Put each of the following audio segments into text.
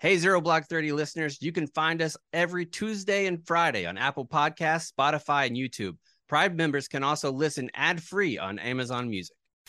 Hey, Zero Blog 30 listeners, you can find us every Tuesday and Friday on Apple Podcasts, Spotify, and YouTube. Pride members can also listen ad free on Amazon Music.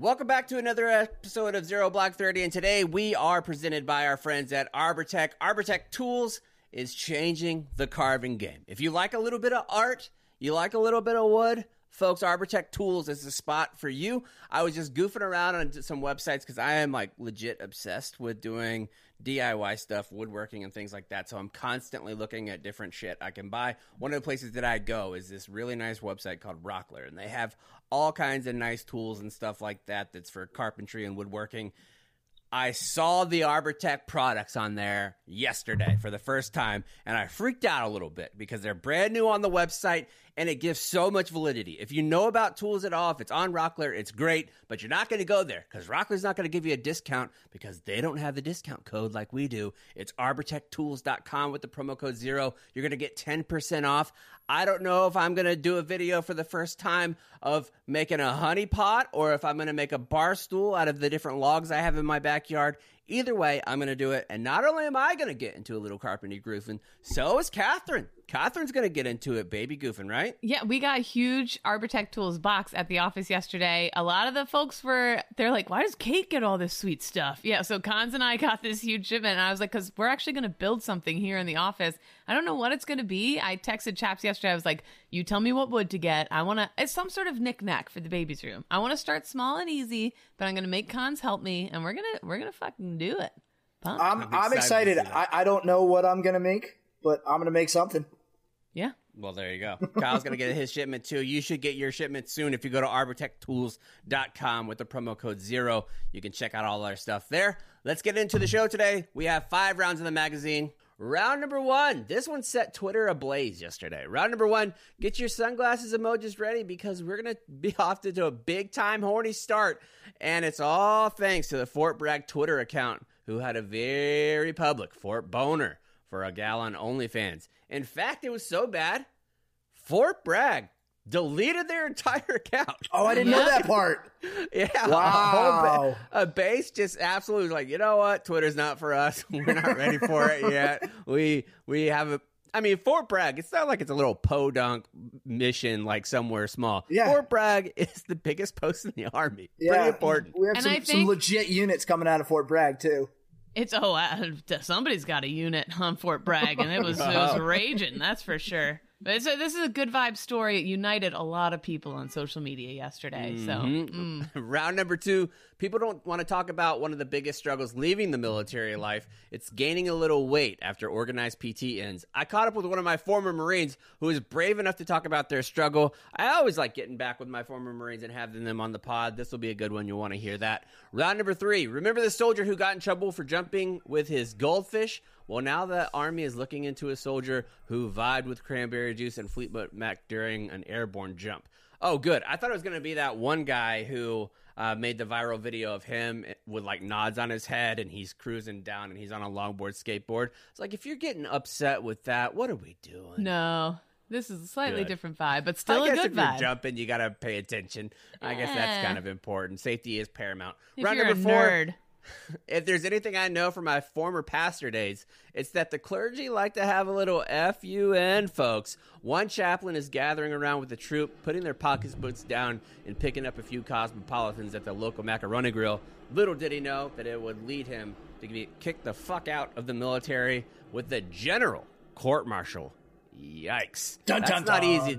Welcome back to another episode of Zero Blog 30, and today we are presented by our friends at Arbortech. Arbortech Tools is changing the carving game. If you like a little bit of art, you like a little bit of wood, folks, Arbortech Tools is the spot for you. I was just goofing around on some websites because I am like legit obsessed with doing DIY stuff, woodworking, and things like that. So I'm constantly looking at different shit I can buy. One of the places that I go is this really nice website called Rockler, and they have all kinds of nice tools and stuff like that that's for carpentry and woodworking. I saw the Arbortech products on there yesterday for the first time, and I freaked out a little bit because they're brand new on the website and it gives so much validity. If you know about tools at all, if it's on Rockler, it's great, but you're not going to go there because Rockler's not going to give you a discount because they don't have the discount code like we do. It's arbortechtools.com with the promo code zero. You're going to get 10% off. I don't know if I'm going to do a video for the first time of making a honey pot or if I'm going to make a bar stool out of the different logs I have in my backyard. Either way, I'm going to do it. And not only am I going to get into a little carpentry grooving, so is Catherine. Catherine's going to get into it, baby goofing, right? Yeah, we got a huge Arbortech Tools box at the office yesterday. A lot of the folks were, they're like, why does Kate get all this sweet stuff? Yeah, so Cons and I got this huge shipment. And I was like, because we're actually going to build something here in the office. I don't know what it's going to be. I texted Chaps yesterday. I was like, you tell me what wood to get. I want to, it's some sort of knickknack for the baby's room. I want to start small and easy, but I'm going to make Cons help me and we're going to, we're going to fucking do it. Pumped. I'm, I'm excited. I'm excited. I, I don't know what I'm going to make, but I'm going to make something. Well, there you go. Kyle's going to get his shipment too. You should get your shipment soon if you go to arbortechtools.com with the promo code zero. You can check out all our stuff there. Let's get into the show today. We have five rounds in the magazine. Round number one. This one set Twitter ablaze yesterday. Round number one. Get your sunglasses emojis ready because we're going to be off to a big time horny start. And it's all thanks to the Fort Bragg Twitter account who had a very public Fort Boner for a gal on OnlyFans. In fact, it was so bad, Fort Bragg deleted their entire account. Oh, I didn't know that part. yeah. Wow. A, base just absolutely like, you know what? Twitter's not for us. We're not ready for it yet. We we have a I mean, Fort Bragg, it's not like it's a little podunk mission like somewhere small. Yeah. Fort Bragg is the biggest post in the Army. Yeah. Pretty important. We have And some, I think- some legit units coming out of Fort Bragg, too. It's oh, uh, somebody's got a unit on Fort Bragg, and it was it was raging. That's for sure. But it's a, this is a good vibe story. It united a lot of people on social media yesterday. So Mhm. mm. Round number two, people don't want to talk about one of the biggest struggles leaving the military life. It's gaining a little weight after organized PT ends. I caught up with one of my former Marines who was brave enough to talk about their struggle. I always like getting back with my former Marines and having them on the pod. This will be a good one. You'll want to hear that. Round number three, remember the soldier who got in trouble for jumping with his goldfish? Well, now the Army is looking into a soldier who vied with cranberry juice and Fleetwood Mac during an airborne jump. Oh, good. I thought it was going to be that one guy who uh, made the viral video of him with like nods on his head and he's cruising down and he's on a longboard skateboard. It's like, if you're getting upset with that, what are we doing? no, this is a slightly Good. different vibe, but still I a good if you're vibe. jumping, you got to pay attention. I guess that's Eh. kind of important. Safety is paramount. if Round you're a number four. nerd, if there's anything I know from my former pastor days, it's that the clergy like to have a little FUN, folks. One chaplain is gathering around with the troop, putting their pocketbooks down and picking up a few cosmopolitans at the local macaroni grill. Little did he know that it would lead him to be kicked the fuck out of the military with the general court martial. Yikes. Dun, That's dun, not dun. easy.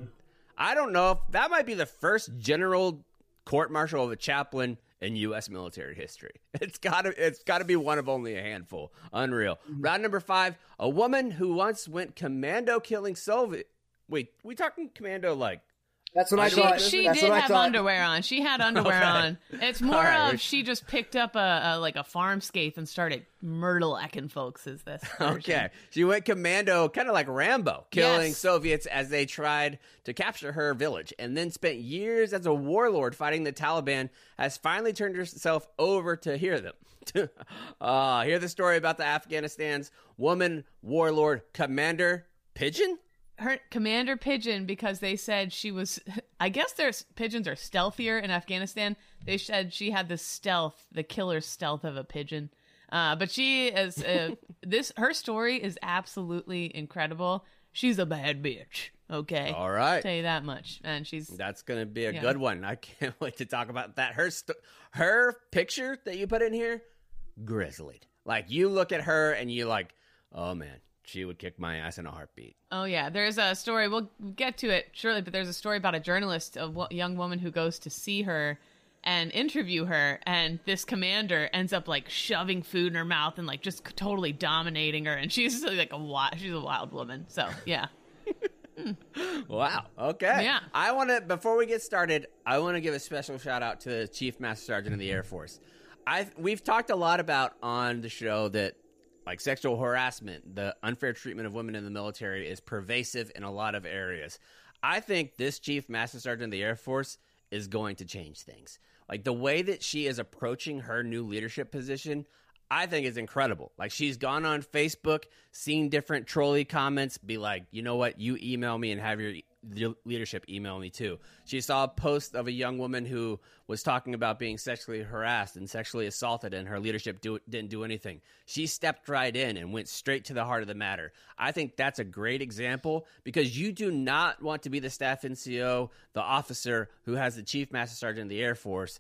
I don't know if that might be the first general court martial of a chaplain in U.S. military history. It's got to it's got to be one of only a handful. Unreal. Mm-hmm. Round number five: a woman who once went commando killing Soviet. Wait, we talking commando like That's what I, She, thought. she That's did have underwear on. She had underwear Okay. on. It's more right. of she just picked up a, a like a farm skate and started murdelecking folks. Is this version. Okay. She went commando, kind of like Rambo, killing Yes. Soviets as they tried to capture her village, and then spent years as a warlord fighting the Taliban, has finally turned herself over to hear them. uh, hear the story about the Afghanistan's woman warlord commander Pigeon? Her commander pigeon because they said she was i guess their pigeons are stealthier in afghanistan they said she had the stealth the killer stealth of a pigeon uh, but she is uh, this her story is absolutely incredible she's a bad bitch okay All right. tell you that much and she's That's gonna be a Yeah. good one. I can't wait to talk about that. Her st- her picture that you put in here, grizzled. Like you look at her and you like, oh man, she would kick my ass in a heartbeat. Oh yeah, there's a story. We'll get to it shortly, but there's a story about a journalist, a young woman who goes to see her and interview her, and this commander ends up like shoving food in her mouth and like just totally dominating her, and she's like a wild, she's a wild woman. So yeah, Wow. Okay. Yeah. I want to before we get started, I want to give a special shout out to the Chief Master Sergeant of the Air Force. I we've talked a lot about on the show that like sexual harassment, the unfair treatment of women in the military is pervasive in a lot of areas. I think this Chief Master Sergeant of the Air Force is going to change things. Like the way that she is approaching her new leadership position, I think is incredible. Like she's gone on Facebook, seen different trolley comments, be like, you know what, you email me and have your, your leadership email me too. She saw a post of a young woman who was talking about being sexually harassed and sexually assaulted, and her leadership do, didn't do anything. She stepped right in and went straight to the heart of the matter. I think that's a great example because you do not want to be the staff NCO, the officer who has the chief master sergeant of the Air Force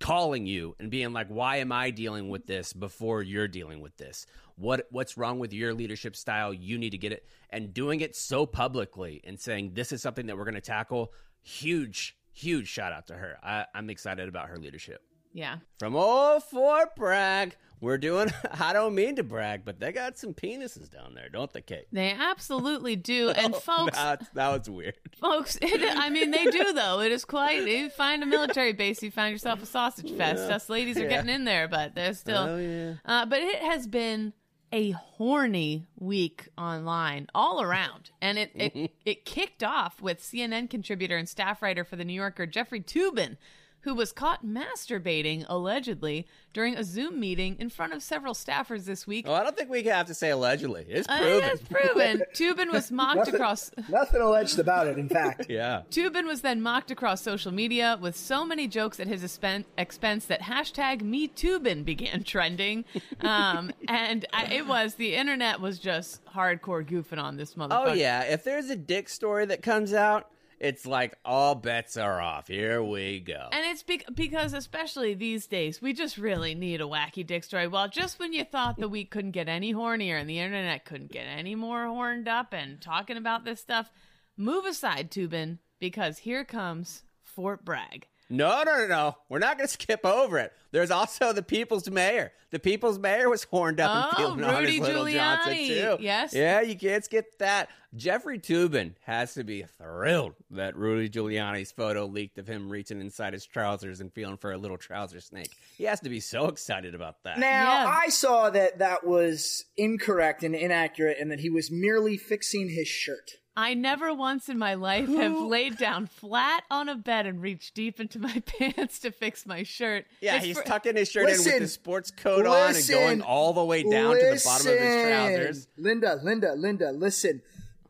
calling you and being like why am i dealing with this before you're dealing with this? What what's wrong with your leadership style? You need to get it. And doing it so publicly and saying this is something that we're going to tackle. Huge huge shout out to her. I, i'm excited about her leadership yeah. from old fort bragg we're doing i don't mean to brag but they got some penises down there don't they kate They absolutely do, and folks, That's- that was weird folks, it, I mean, they do though. It is quite. You find a military base, you find yourself a sausage fest. Us ladies are getting in there, but they're still. Oh, yeah. Uh, but it has been a horny week online all around, and it it, it kicked off with CNN contributor and staff writer for the New Yorker Jeffrey Toobin. Who was caught masturbating allegedly during a Zoom meeting in front of several staffers this week? oh i don't think we have to say allegedly it's Uh, proven it's proven. Toobin was mocked Nothing, across. nothing alleged about it. In fact, yeah Toobin was then mocked across social media with so many jokes at his expen- expense that hashtag MeToobin began trending. Um, and I, it was, the internet was just hardcore goofing on this motherfucker. Oh yeah, if there's a dick story that comes out, it's like all bets are off. Here we go. And it's be- because, especially these days, we just really need a wacky dick story. Well, just when you thought the week couldn't get any hornier and the internet couldn't get any more horned up and talking about this stuff, move aside, Toobin, because here comes Fort Bragg. No, no, no, no. We're not going to skip over it. There's also the people's mayor. The people's mayor was horned up and Oh, feeling on Rudy his little Johnson too. Yes. Yeah, you can't skip that. Jeffrey Toobin has to be thrilled that Rudy Giuliani's photo leaked of him reaching inside his trousers and feeling for a little trouser snake. He has to be so excited about that. now Yeah. I saw that that was incorrect and inaccurate, and that he was merely fixing his shirt. I never once in my life have laid down flat on a bed and reached deep into my pants to fix my shirt. Yeah, It's he's for- tucking his shirt in with his sports coat on and going all the way down to the bottom of his trousers. Linda, Linda, Linda, listen.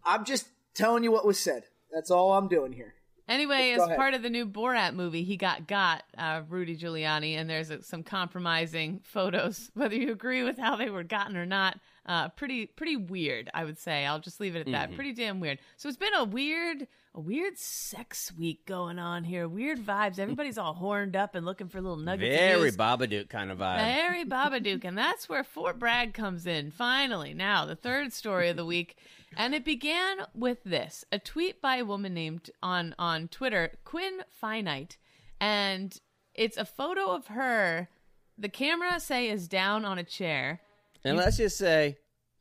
I'm just telling you what was said. That's all I'm doing here. Anyway, as ahead. part of the new Borat movie, he got got uh, Rudy Giuliani, and there's uh, some compromising photos. Whether you agree with how they were gotten or not, uh, pretty pretty weird. I would say. I'll just leave it at that. Mm-hmm. Pretty damn weird. So it's been a weird a weird sex week going on here. Weird vibes. Everybody's all horned up and looking for little nuggets. Very. Babadook kind of vibe. Larry Babadook, and that's where Fort Bragg comes in. Finally, now the third story of the week, and it began with this: a tweet by a woman named on on Twitter, Quinn Finite, and it's a photo of her. The camera say is down on a chair. And let's just say,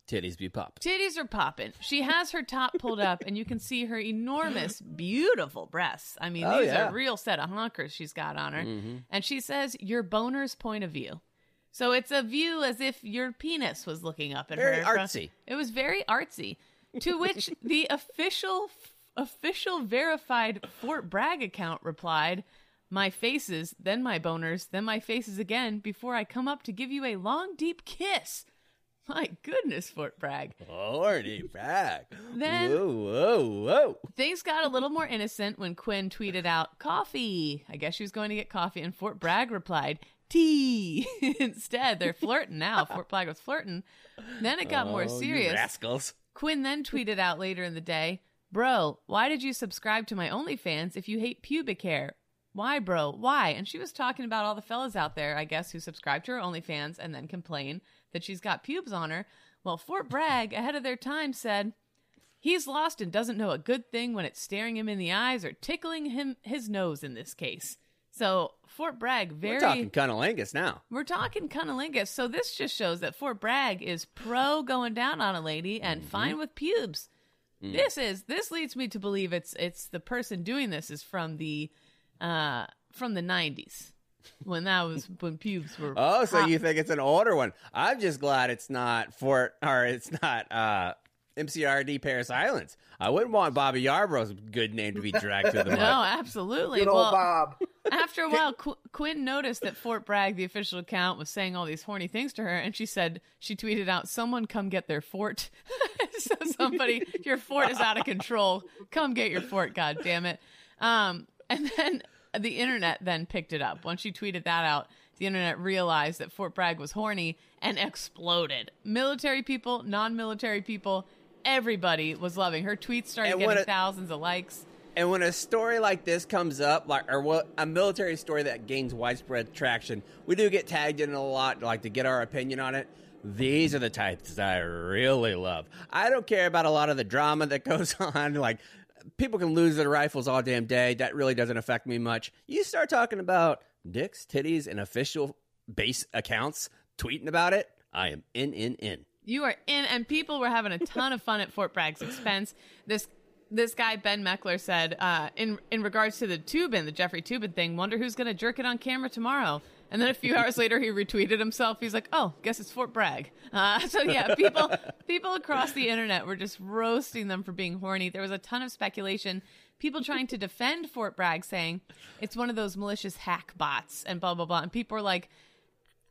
Titties be popping. Titties are popping. She has her top pulled up, and you can see her enormous, beautiful breasts. I mean, Oh, these yeah. are a real set of honkers she's got on her. Mm-hmm. And she says, Your boner's point of view. So it's a view as if your penis was looking up at Very her. from- artsy. It was very artsy. To which the official, official verified Fort Bragg account replied, My faces, then my boners, then my faces again before I come up to give you a long, deep kiss. My goodness, Fort Bragg. Horny Bragg. Then- whoa, whoa, whoa. Things got a little more innocent when Quinn tweeted out, Coffee. I guess she was going to get coffee, and Fort Bragg replied, Tea. Instead, they're flirting now. Fort Bragg was flirting. Then it got more Oh, you serious. rascals. Quinn then tweeted out later in the day, Bro, why did you subscribe to my OnlyFans if you hate pubic hair? Why, bro? Why? And she was talking about all the fellas out there, I guess, who subscribe to her OnlyFans and then complain that she's got pubes on her. Well, Fort Bragg, ahead of their time, said, He's lost and doesn't know a good thing when it's staring him in the eyes or tickling him his nose in this case. So Fort Bragg, very We're talking cunnilingus now. we're talking cunnilingus. So this just shows that Fort Bragg is pro going down on a lady and Mm-hmm. fine with pubes. Mm. This is this leads me to believe it's it's the person doing this is from the uh from the nineties. When that was when pubes were Oh, so hot. you think it's an older one? I'm just glad it's not Fort or it's not uh, MCRD Paris Islands. I wouldn't want Bobby Yarbrough's good name to be dragged through the mud. No, absolutely. Good old well, Bob. after a while, Qu- Quinn noticed that Fort Bragg, the official account, was saying all these horny things to her, and she said she tweeted out, "Someone come get their fort." so somebody, your fort is out of control. Come get your fort, god damn it! Um, and then the internet then picked it up once she tweeted that out. The internet realized that Fort Bragg was horny and exploded. Military people, non-military people, everybody was loving her tweets. Started getting a- thousands of likes. And when a story like this comes up, like or what a military story that gains widespread traction, we do get tagged in a lot, like to get our opinion on it. These are the types that I really love. I don't care about a lot of the drama that goes on. Like people can lose their rifles all damn day. That really doesn't affect me much. You start talking about dicks, titties, and official base accounts tweeting about it. I am in, in, in. You are in, and people were having a ton of fun at Fort Bragg's expense. This this guy Ben Meckler said, uh, in in regards to the Toobin, the Jeffrey Toobin thing, wonder who's going to jerk it on camera tomorrow. And then a few hours later, he retweeted himself. He's like, "Oh, guess it's Fort Bragg." Uh, so yeah, people people across the internet were just roasting them for being horny. There was a ton of speculation. People trying to defend Fort Bragg, saying it's one of those malicious hack bots and blah blah blah. And people were like,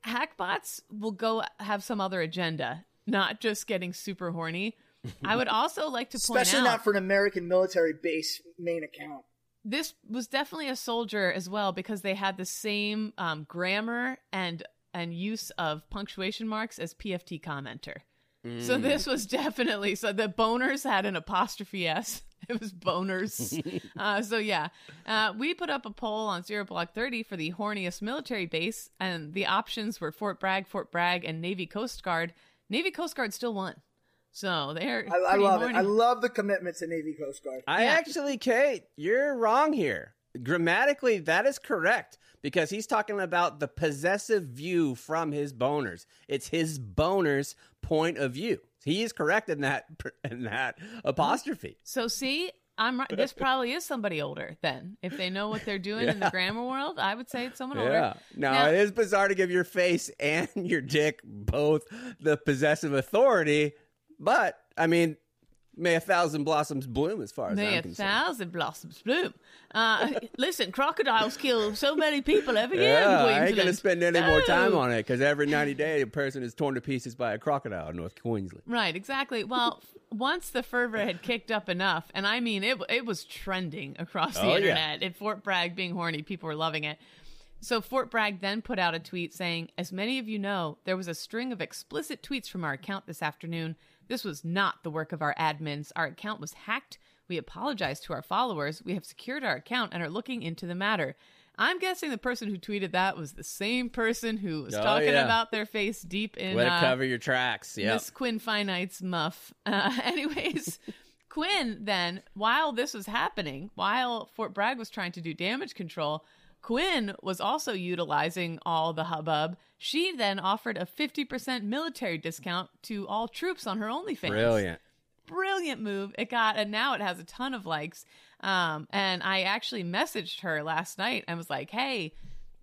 hackbots will go have some other agenda, not just getting super horny. I would also like to point Especially out not for an American military base main account. This was definitely a soldier as well because they had the same um, grammar and and use of punctuation marks as PFT commenter. So this was definitely so the boners had an apostrophe s. It was boners. uh, so yeah, uh, we put up a poll on Zero Blog Thirty for the horniest military base, and the options were Fort Bragg, Fort Bragg, and Navy Coast Guard. Navy Coast Guard still won, so they're. I, I love horny. it. I love the commitment to Navy Coast Guard. I Yeah. actually, Kate, you're wrong here. Grammatically, that is correct because he's talking about the possessive view from his boners. It's his boners' point of view. He is correct in that in that apostrophe. So see, I'm right. This probably is somebody older then. If they know what they're doing in the grammar world, I would say it's someone older. Yeah. Now, Now- it is bizarre to give your face and your dick both the possessive authority, but I mean, may a thousand blossoms bloom as far as May I'm a concerned. thousand blossoms bloom. Uh, listen, crocodiles kill so many people every year Yeah, I ain't gonna spend any more time on it because every 90 days a person is torn to pieces by a crocodile in North Queensland. Right, exactly. Well, once the fervor had kicked up enough, and I mean, it it was trending across the Oh, yeah. internet. At Fort Bragg being horny, people were loving it. So Fort Bragg then put out a tweet saying, "As many of you know, there was a string of explicit tweets from our account this afternoon. This was not the work of our admins. Our account was hacked. We apologize to our followers. We have secured our account and are looking into the matter." I'm guessing the person who tweeted that was the same person who was Oh, talking yeah. about their face deep in Way to uh, cover your tracks. Yeah. Miss Quinn Finite's muff. Uh, anyways, Quinn then, while this was happening, while Fort Bragg was trying to do damage control, Quinn was also utilizing all the hubbub. She then offered a 50% military discount to all troops on her OnlyFans. Brilliant. Brilliant move. It got, and now it has a ton of likes. Um, and I actually messaged her last night and was like, hey,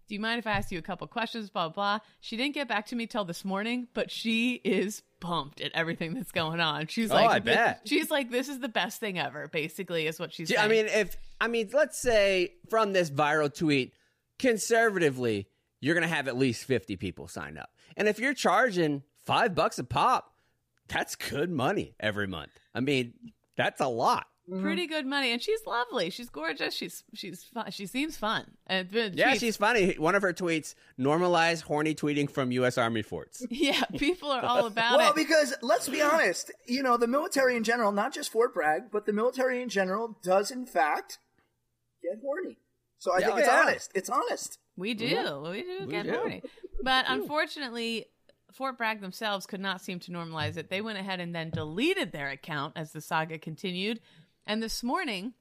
do you mind if I ask you a couple questions? Blah, blah. She didn't get back to me till this morning, but she is pumped at everything that's going on. She's Oh, like, I bet. She's like, this is the best thing ever, basically, is what she's. I mean, if I mean, let's say from this viral tweet, conservatively, you're gonna have at least fifty people sign up, and if you're charging five bucks a pop, that's good money every month. I mean, that's a lot. Mm-hmm. pretty good money, and she's lovely. She's gorgeous. She's she's fun. She seems fun. Uh, and the Yeah, tweets- she's funny. One of her tweets: normalize horny tweeting from U.S. Army forts. yeah. People are all about Well, it. Well, because let's be honest, you know, the military in general, not just Fort Bragg, but the military in general does in fact get horny. So I Yeah, think it's yeah. honest. It's honest. We mm-hmm. do. We do get do. horny. But mm-hmm. unfortunately, Fort Bragg themselves could not seem to normalize it. They went ahead and then deleted their account as the saga continued. And this morning,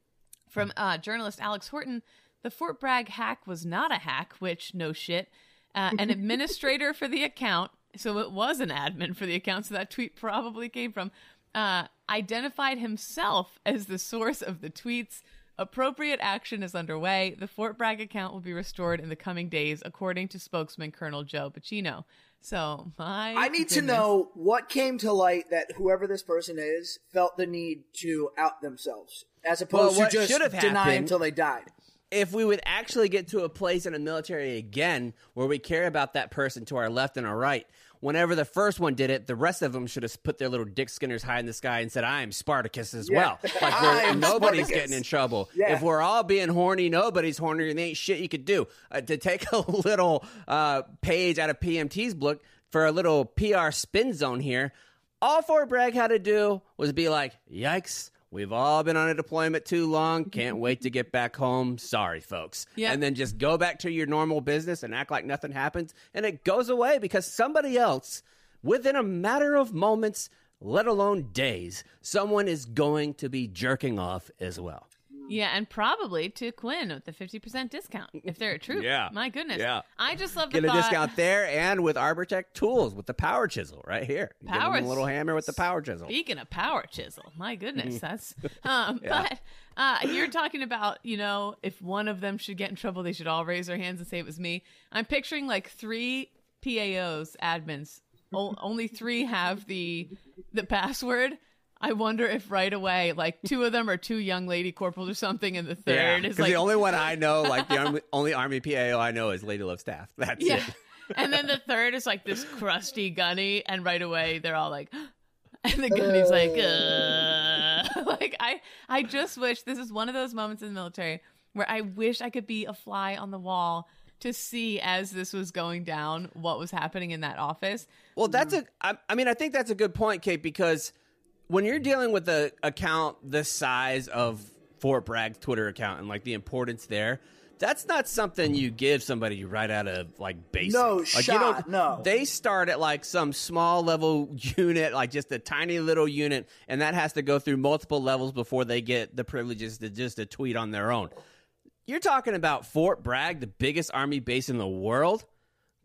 from uh, journalist Alex Horton, the Fort Bragg hack was not a hack, which, no shit. Uh, an administrator for the account, so it was an admin for the account, so that tweet probably came from, uh, identified himself as the source of the tweets. Appropriate action is underway. The Fort Bragg account will be restored in the coming days, according to spokesman Colonel Joe Buccino. So, my. I need to know what came to light that whoever this person is felt the need to out themselves, as opposed Well, to just should have deny happened- until they died. if we would actually get to a place in the military again where we care about that person to our left and our right, whenever the first one did it, the rest of them should have put their little dick skinners high in the sky and said, "I am Spartacus as Yeah. well." Like we're, nobody's Spartacus. getting in trouble. Yeah. If we're all being horny, nobody's horny, and there ain't shit you could do. Uh, to take a little uh, page out of PMT's book for a little PR spin zone here, all Fort Bragg had to do was be like, "Yikes." We've all been on a deployment too long. Can't wait to get back home. Sorry, folks. Yeah. And then just go back to your normal business and act like nothing happens. And it goes away because somebody else, within a matter of moments, let alone days, someone is going to be jerking off as well. Yeah, and probably to Quinn with the 50% discount if they're a troop. Yeah. My goodness. Yeah. I just love the Get a thought- discount there and with Arbortech tools with the power chisel right here. Give them Power- a little hammer with the power chisel. Speaking of power chisel, my goodness, Mm-hmm. that's um but uh you're talking about, you know, if one of them should get in trouble, they should all raise their hands and say it was me. I'm picturing like three PAOs, admins. O- only three have the the password. I wonder if right away, like two of them are two young lady corporals or something, and the third is because like the only one I know, like the only, only Army PAO I know is Lady Love Staff. That's Yeah. it. and then the third is like this crusty gunny, and right away they're all like, and the gunny's like, uh. like I, I just wish this is one of those moments in the military where I wish I could be a fly on the wall to see as this was going down what was happening in that office. Well, that's a. I, I mean, I think that's a good point, Kate, because when you're dealing with a account the size of Fort Bragg's Twitter account and like the importance there, that's not something you give somebody right out of like basic. No like, you shot, don't- no. They start at like some small level unit, like just a tiny little unit, and that has to go through multiple levels before they get the privileges to just to tweet on their own. You're talking about Fort Bragg, the biggest army base in the world.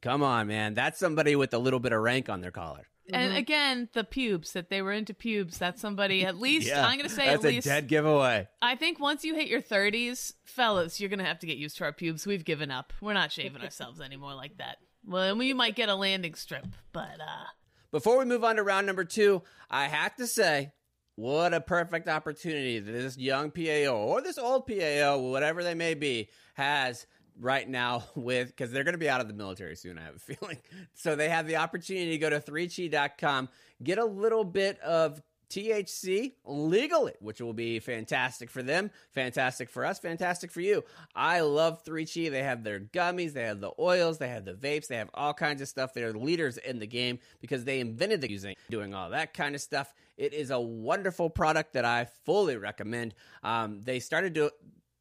Come on, man. That's somebody with a little bit of rank on their collar. And again, the pubes that they were into pubes. That's somebody at least I'm going to say at least. that's a dead giveaway. I think once you hit your 30s, fellas, you're going to have to get used to our pubes. We've given up. We're not shaving ourselves anymore like that. Well, and we might get a landing strip, but uh Before we move on to round number two, I have to say, what a perfect opportunity that this young PAO or this old PAO, whatever they may be, has right now with because they're going to be out of the military soon. I have a feeling, so they have the opportunity to go to 3chi.com, get a little bit of THC legally, which will be fantastic for them, fantastic for us, fantastic for you. I love 3Chi. They have their gummies, they have the oils, they have the vapes, they have all kinds of stuff. They're leaders in the game because they invented the using, doing all that kind of stuff. It is a wonderful product that I fully recommend. Um, they started to.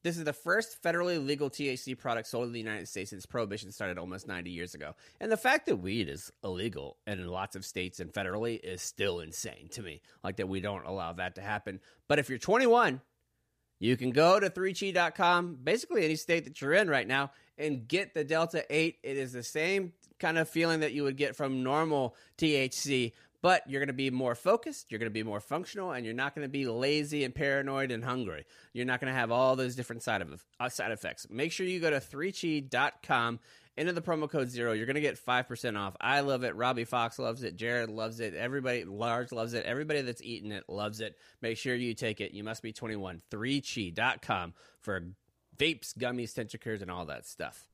This is the first federally legal THC product sold in the United States since prohibition started almost 90 years ago. And the fact that weed is illegal and in lots of states and federally is still insane to me. Like that we don't allow that to happen. But if you're 21, You can go to 3chi.com, basically any state that you're in right now, and get the Delta 8. It is the same kind of feeling that you would get from normal THC, but you're going to be more focused, you're going to be more functional, and you're not going to be lazy and paranoid and hungry. You're not going to have all those different side, of, uh, side effects. Make sure you go to 3chi.com Enter the promo code zero. You're going to get 5% off. I love it. Robbie Fox loves it. Jared loves it. Everybody, large loves it. Everybody that's eating it loves it. Make sure you take it. You must be 21. 3chi.com for vapes, gummies, tinctures, and all that stuff.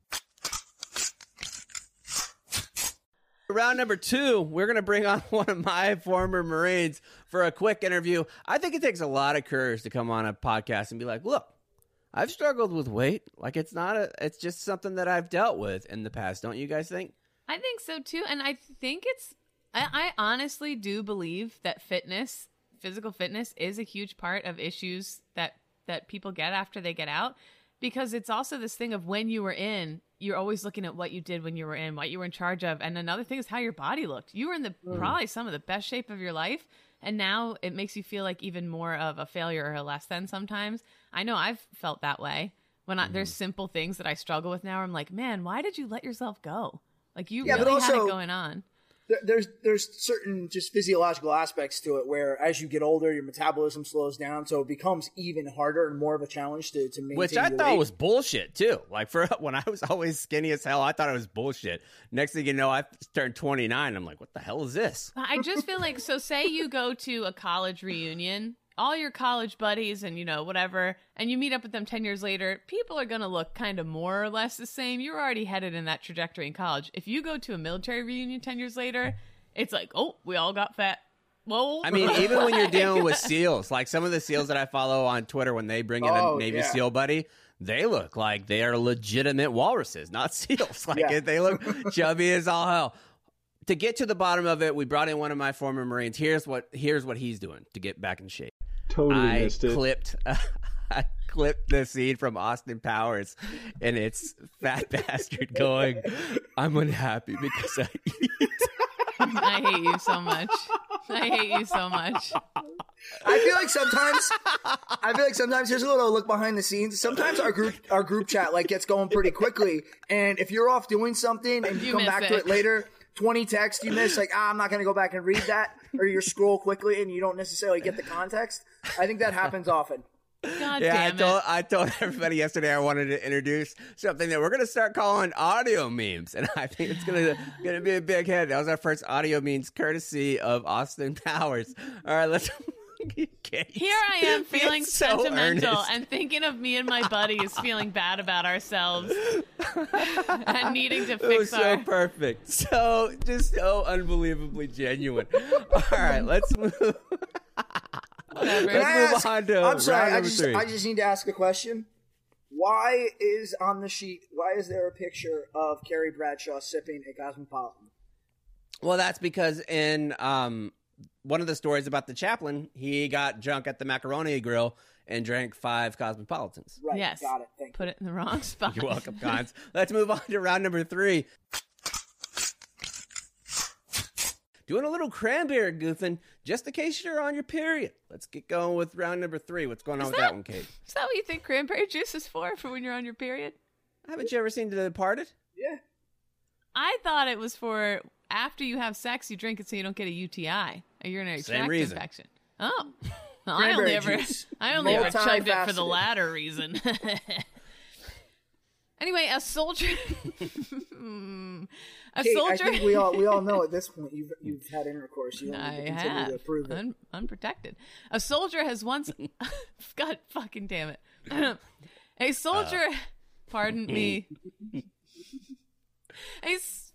Round number two, we're going to bring on one of my former Marines for a quick interview. I think it takes a lot of courage to come on a podcast and be like, look, I've struggled with weight. Like it's not a it's just something that I've dealt with in the past. Don't you guys think? I think so too. And I think it's I, I honestly do believe that fitness, physical fitness is a huge part of issues that that people get after they get out because it's also this thing of when you were in you're always looking at what you did when you were in what you were in charge of. And another thing is how your body looked. You were in the mm. probably some of the best shape of your life. And now it makes you feel like even more of a failure or a less than sometimes. I know i've felt that way. When I, mm-hmm. there's simple things that i struggle with now i'm like man why did you let yourself go? Like you yeah, really also, had it going on there's there's certain just physiological aspects to it where as you get older your metabolism slows down so it becomes even harder and more of a challenge to, to maintain which i thought weight. was bullshit too. Like for when i was always skinny as hell i thought it was bullshit. Next thing you know i turned 29 i'm like what the hell is this? I just feel like so say you go to a college reunion all your college buddies and you know whatever and you meet up with them 10 years later people are going to look kind of more or less the same you're already headed in that trajectory in college if you go to a military reunion 10 years later it's like oh we all got fat Whoa. I mean, even when you're dealing with SEALs, like some of the SEALs that I follow on Twitter, when they bring in oh, a Navy yeah. SEAL buddy, they look like they are legitimate walruses, not SEALs. Like yeah. they look chubby as all hell. To get to the bottom of it, we brought in one of my former Marines. Here's what here's what he's doing to get back in shape. Totally I missed it. Clipped, uh, I clipped the scene from Austin Powers, and it's fat bastard going, "I'm unhappy because I eat." I hate you so much. I hate you so much. I feel like sometimes I feel like sometimes here's a little look behind the scenes. Sometimes our group our group chat like gets going pretty quickly, and if you're off doing something and you, you come back it. to it later, 20 texts you miss, like, ah, I'm not going to go back and read that, or you scroll quickly and you don't necessarily get the context. I think that happens often. God yeah, I told, I told everybody yesterday I wanted to introduce something that we're going to start calling audio memes, and I think it's going to going to be a big hit. That was our first audio memes, courtesy of Austin Powers. All right, let's Here I am feeling so sentimental earnest. and thinking of me and my buddies feeling bad about ourselves and needing to fix it was our. So perfect, so just so unbelievably genuine. All right, let's move. Whatever. Let's move on to I'm sorry, I just three. I just need to ask a question. Why is on the sheet? Why is there a picture of Carrie Bradshaw sipping a Cosmopolitan? Well, that's because in um, one of the stories about the chaplain, he got drunk at the macaroni grill and drank five cosmopolitans. Right. Yes. Got it. Thank Put you. it in the wrong spot. You're welcome, Cons. Let's move on to round number three. Doing a little cranberry goofing just in case you're on your period. Let's get going with round number three. What's going on Is with that, one, Kate? Is that what you think cranberry juice is for? For when you're on your period? Haven't you ever seen The Departed? Yeah. I thought it was for after you have sex, you drink it so you don't get a UTI, a urinary Same tract reason. infection. Oh, well, I only ever, juice. I only ever chugged it for the latter reason. anyway, a soldier, hmm. a Kate, soldier. I think we all we all know at this point you've you've had intercourse. You don't I continue have to prove it. Un- unprotected. A soldier has once. God fucking damn it! a soldier. Uh. pardon me. a s-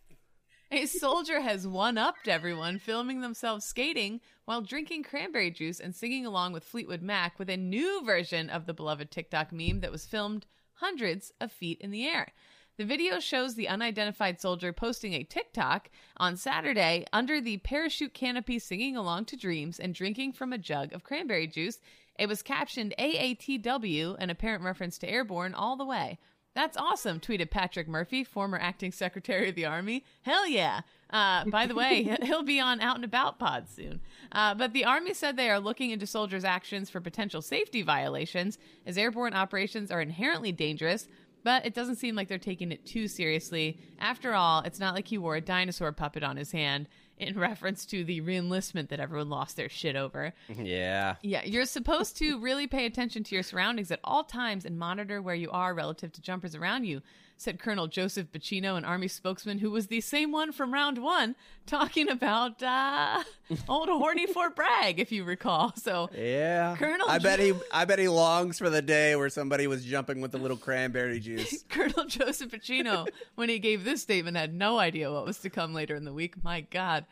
a soldier has one upped everyone, filming themselves skating while drinking cranberry juice and singing along with Fleetwood Mac with a new version of the beloved TikTok meme that was filmed hundreds of feet in the air. The video shows the unidentified soldier posting a TikTok on Saturday under the parachute canopy singing along to Dreams and drinking from a jug of cranberry juice. It was captioned AATW, an apparent reference to airborne, all the way. That's awesome, tweeted Patrick Murphy, former acting secretary of the Army. Hell yeah. Uh, by the way, he'll be on Out and About Pod soon. Uh, but the Army said they are looking into soldiers' actions for potential safety violations, as airborne operations are inherently dangerous, but it doesn't seem like they're taking it too seriously. After all, it's not like he wore a dinosaur puppet on his hand in reference to the reenlistment that everyone lost their shit over. Yeah. Yeah, you're supposed to really pay attention to your surroundings at all times and monitor where you are relative to jumpers around you said Colonel Joseph Buccino, an Army spokesman who was the same one from round one, talking about uh, old horny Fort Bragg, if you recall. So yeah, Colonel, I bet he, I bet he longs for the day where somebody was jumping with a little cranberry juice. Colonel Joseph Buccino, when he gave this statement, had no idea what was to come later in the week. My God,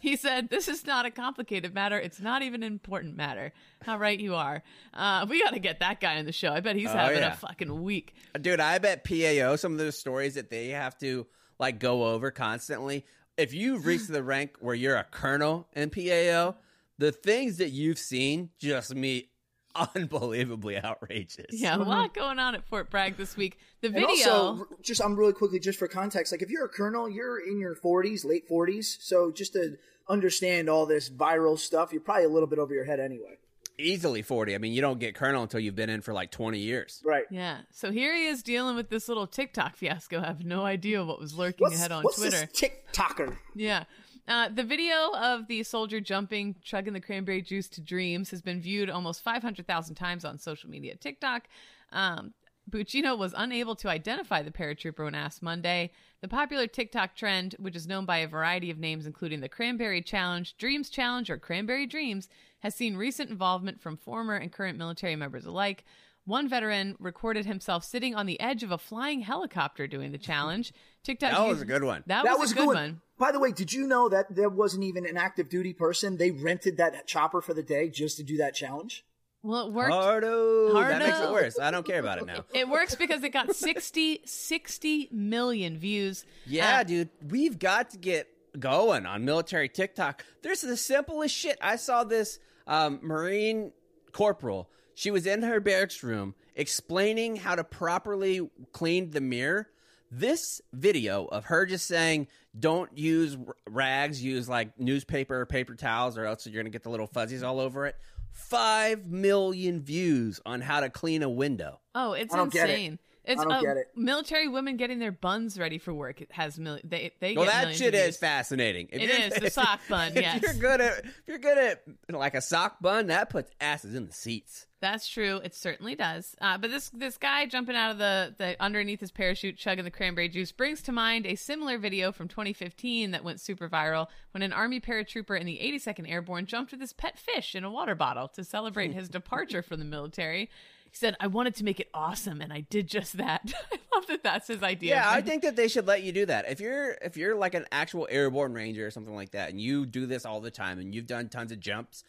he said, "This is not a complicated matter. It's not even an important matter." How right you are. Uh, we got to get that guy on the show. I bet he's oh, having yeah. a fucking week. Dude, I bet PAO, some of those stories that they have to like go over constantly. If you've reached the rank where you're a colonel in PAO, the things that you've seen just me unbelievably outrageous. Yeah, a uh-huh. lot going on at Fort Bragg this week. The video. And also, just I'm really quickly, just for context, like if you're a colonel, you're in your 40s, late 40s. So just to understand all this viral stuff, you're probably a little bit over your head anyway easily 40. I mean, you don't get colonel until you've been in for like 20 years. Right. Yeah. So here he is dealing with this little TikTok fiasco. I have no idea what was lurking what's, ahead on what's Twitter. This TikToker. Yeah. Uh, the video of the soldier jumping, chugging the cranberry juice to dreams has been viewed almost 500,000 times on social media TikTok. Um, Buccino was unable to identify the paratrooper when asked Monday. The popular TikTok trend, which is known by a variety of names, including the Cranberry Challenge, Dreams Challenge, or Cranberry Dreams, has seen recent involvement from former and current military members alike. One veteran recorded himself sitting on the edge of a flying helicopter doing the challenge. TikTok. That was a good one. That, that was, was, a good, one. one. By the way, did you know that there wasn't even an active duty person? They rented that chopper for the day just to do that challenge. Well, it worked. Hardo. Hardo. That makes it worse. I don't care about it now. It works because it got 60, 60 million views. Yeah, uh, dude. We've got to get going on military TikTok. There's the simplest shit. I saw this um, Marine corporal. She was in her barracks room explaining how to properly clean the mirror. This video of her just saying, don't use rags, use like newspaper or paper towels, or else you're going to get the little fuzzies all over it. Five million views on how to clean a window. Oh, it's insane. It's I don't uh, get it. Military women getting their buns ready for work it has mil- they they well, that shit is fascinating. If it is the sock bun. If yes, you're good at if you're good at like a sock bun, that puts asses in the seats. That's true. It certainly does. Uh, but this this guy jumping out of the, the underneath his parachute, chugging the cranberry juice, brings to mind a similar video from 2015 that went super viral when an Army paratrooper in the 82nd Airborne jumped with his pet fish in a water bottle to celebrate his departure from the military. He said, I wanted to make it awesome, and I did just that. I love that that's his idea. Yeah, I think that they should let you do that. If you're if you're like an actual airborne ranger or something like that, and you do this all the time, and you've done tons of jumps,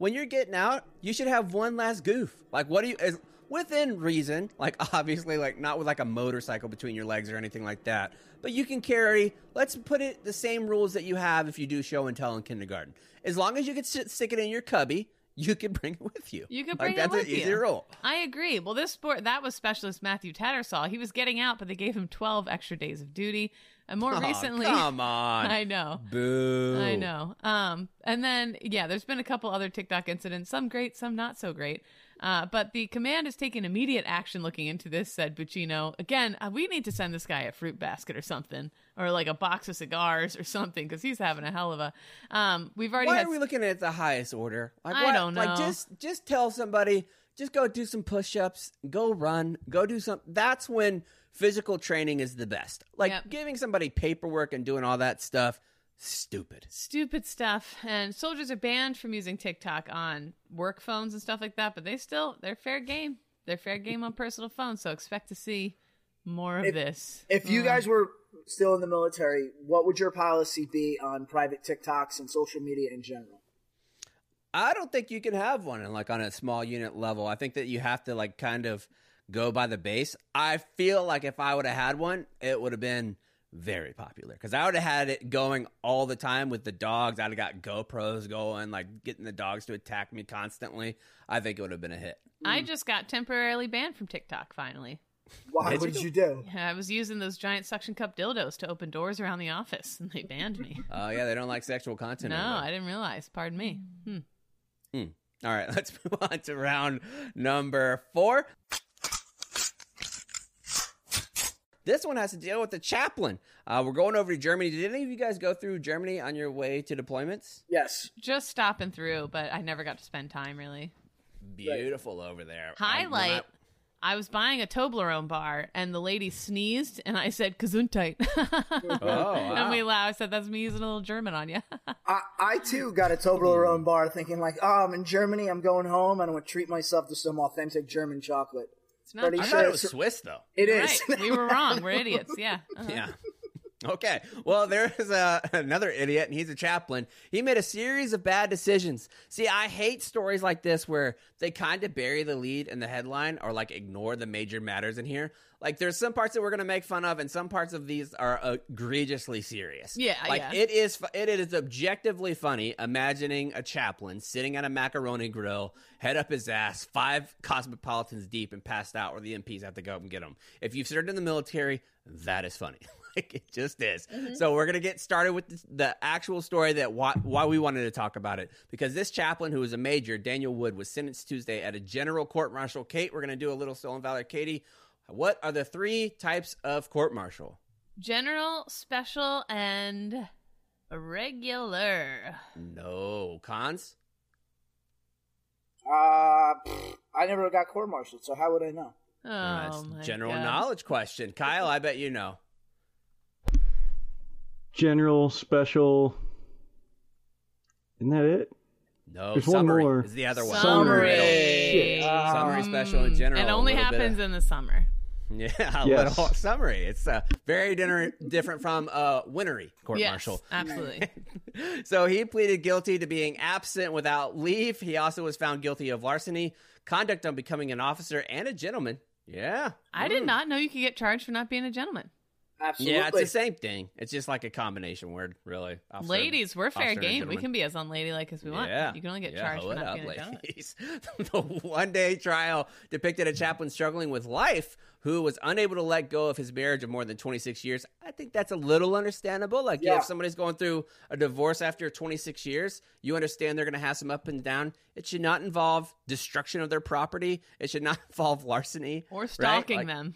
when you're getting out, you should have one last goof. Like, what do you? Is, within reason, like obviously, like not with like a motorcycle between your legs or anything like that. But you can carry. Let's put it the same rules that you have if you do show and tell in kindergarten. As long as you can sit, stick it in your cubby you can bring it with you. You can bring like, it that's with an easy rule. I agree. Well, this sport that was specialist Matthew Tattersall. He was getting out, but they gave him twelve extra days of duty. And more oh, recently, come on, I know, boo, I know. Um, and then yeah, there's been a couple other TikTok incidents, some great, some not so great. Uh, but the command is taking immediate action looking into this, said Buccino. Again, uh, we need to send this guy a fruit basket or something, or like a box of cigars or something, because he's having a hell of a. Um, we've already. Why had... are we looking at the highest order? Like, I what? don't know. Like just just tell somebody, just go do some push-ups, go run, go do some. That's when physical training is the best. Like yep. giving somebody paperwork and doing all that stuff Stupid. Stupid stuff. And soldiers are banned from using TikTok on work phones and stuff like that, but they still, they're fair game. They're fair game on personal phones, so expect to see more of if, this. If you mm. guys were still in the military, what would your policy be on private TikToks and social media in general? I don't think you can have one in like on a small unit level. I think that you have to like kind of go by the base. I feel like if I would have had one, it would have been very popular because I would have had it going all the time with the dogs. I'd have got GoPros going, like getting the dogs to attack me constantly. I think it would have been a hit. I just got temporarily banned from TikTok finally. Why? Did what you? did you do? I was using those giant suction cup dildos to open doors around the office, and they banned me. Oh yeah, they don't like sexual content. No, anymore. I didn't realize. Pardon me. Hmm. All right, let's move on to round number four. This one has to deal with the chaplain. Uh, we're going over to Germany. Did any of you guys go through Germany on your way to deployments? Yes. Just stopping through, but I never got to spend time really. Beautiful over there. Highlight. I was buying a Toblerone bar, and the lady sneezed, and I said "Gesundheit," Oh, wow. and we laughed. I said, "That's me using a little German on you." I, I too got a Toblerone bar thinking like, oh, I'm in Germany. I'm going home. and I'm going to treat myself to some authentic German chocolate. It's not. Pretty I German. sure thought it was Swiss though. It is. Right. we were wrong. We're idiots. Yeah. Uh-huh. Yeah. Okay. Well, there's uh, another idiot, and he's a chaplain. He made a series of bad decisions. See, I hate stories like this where they kind of bury the lead in the headline or like ignore the major matters in here. Like, there's some parts that we're gonna make fun of, and some parts of these are egregiously serious. Yeah, like yeah. it is, it is objectively funny imagining a chaplain sitting at a macaroni grill, head up his ass, five cosmopolitans deep, and passed out, where the MPs have to go up and get him. If you've served in the military, that is funny. like it just is. Mm-hmm. So we're gonna get started with the, the actual story that why, why we wanted to talk about it because this chaplain who was a major, Daniel Wood, was sentenced Tuesday at a general court martial. Kate, we're gonna do a little stolen valor. Katie, what are the three types of court martial? General, special, and regular. No cons. Uh, pfft, I never got court martialed, so how would I know? Oh That's my general God. knowledge question. Kyle, I bet you know. General, special. Isn't that it? No, There's one more. is the other one. Summary. Shit. Summary, special, and general. It only little bit happens in the summer. Yeah, a Yes. little summary. It's uh, very dinner, different from uh, winery court martial. yes, martial. absolutely. so he pleaded guilty to being absent without leave. He also was found guilty of larceny, conduct unbecoming an officer, and a gentleman. Yeah. I did not know you could get charged for not being a gentleman. Absolutely. Yeah, it's the same thing. It's just like a combination word, really. Officer- Ladies, we're fair game. We can be as unladylike as we want. Yeah. You can only get Yeah, charged hoe for not up, being a gentleman. the one day trial depicted a chaplain struggling with life who was unable to let go of his marriage of more than 26 years. I think that's a little understandable. Like, yeah. Yeah. if somebody's going through a divorce after 26 years, you understand they're going to have some up and down. It should not involve destruction of their property, it should not involve larceny. Or right? stalking Like- them.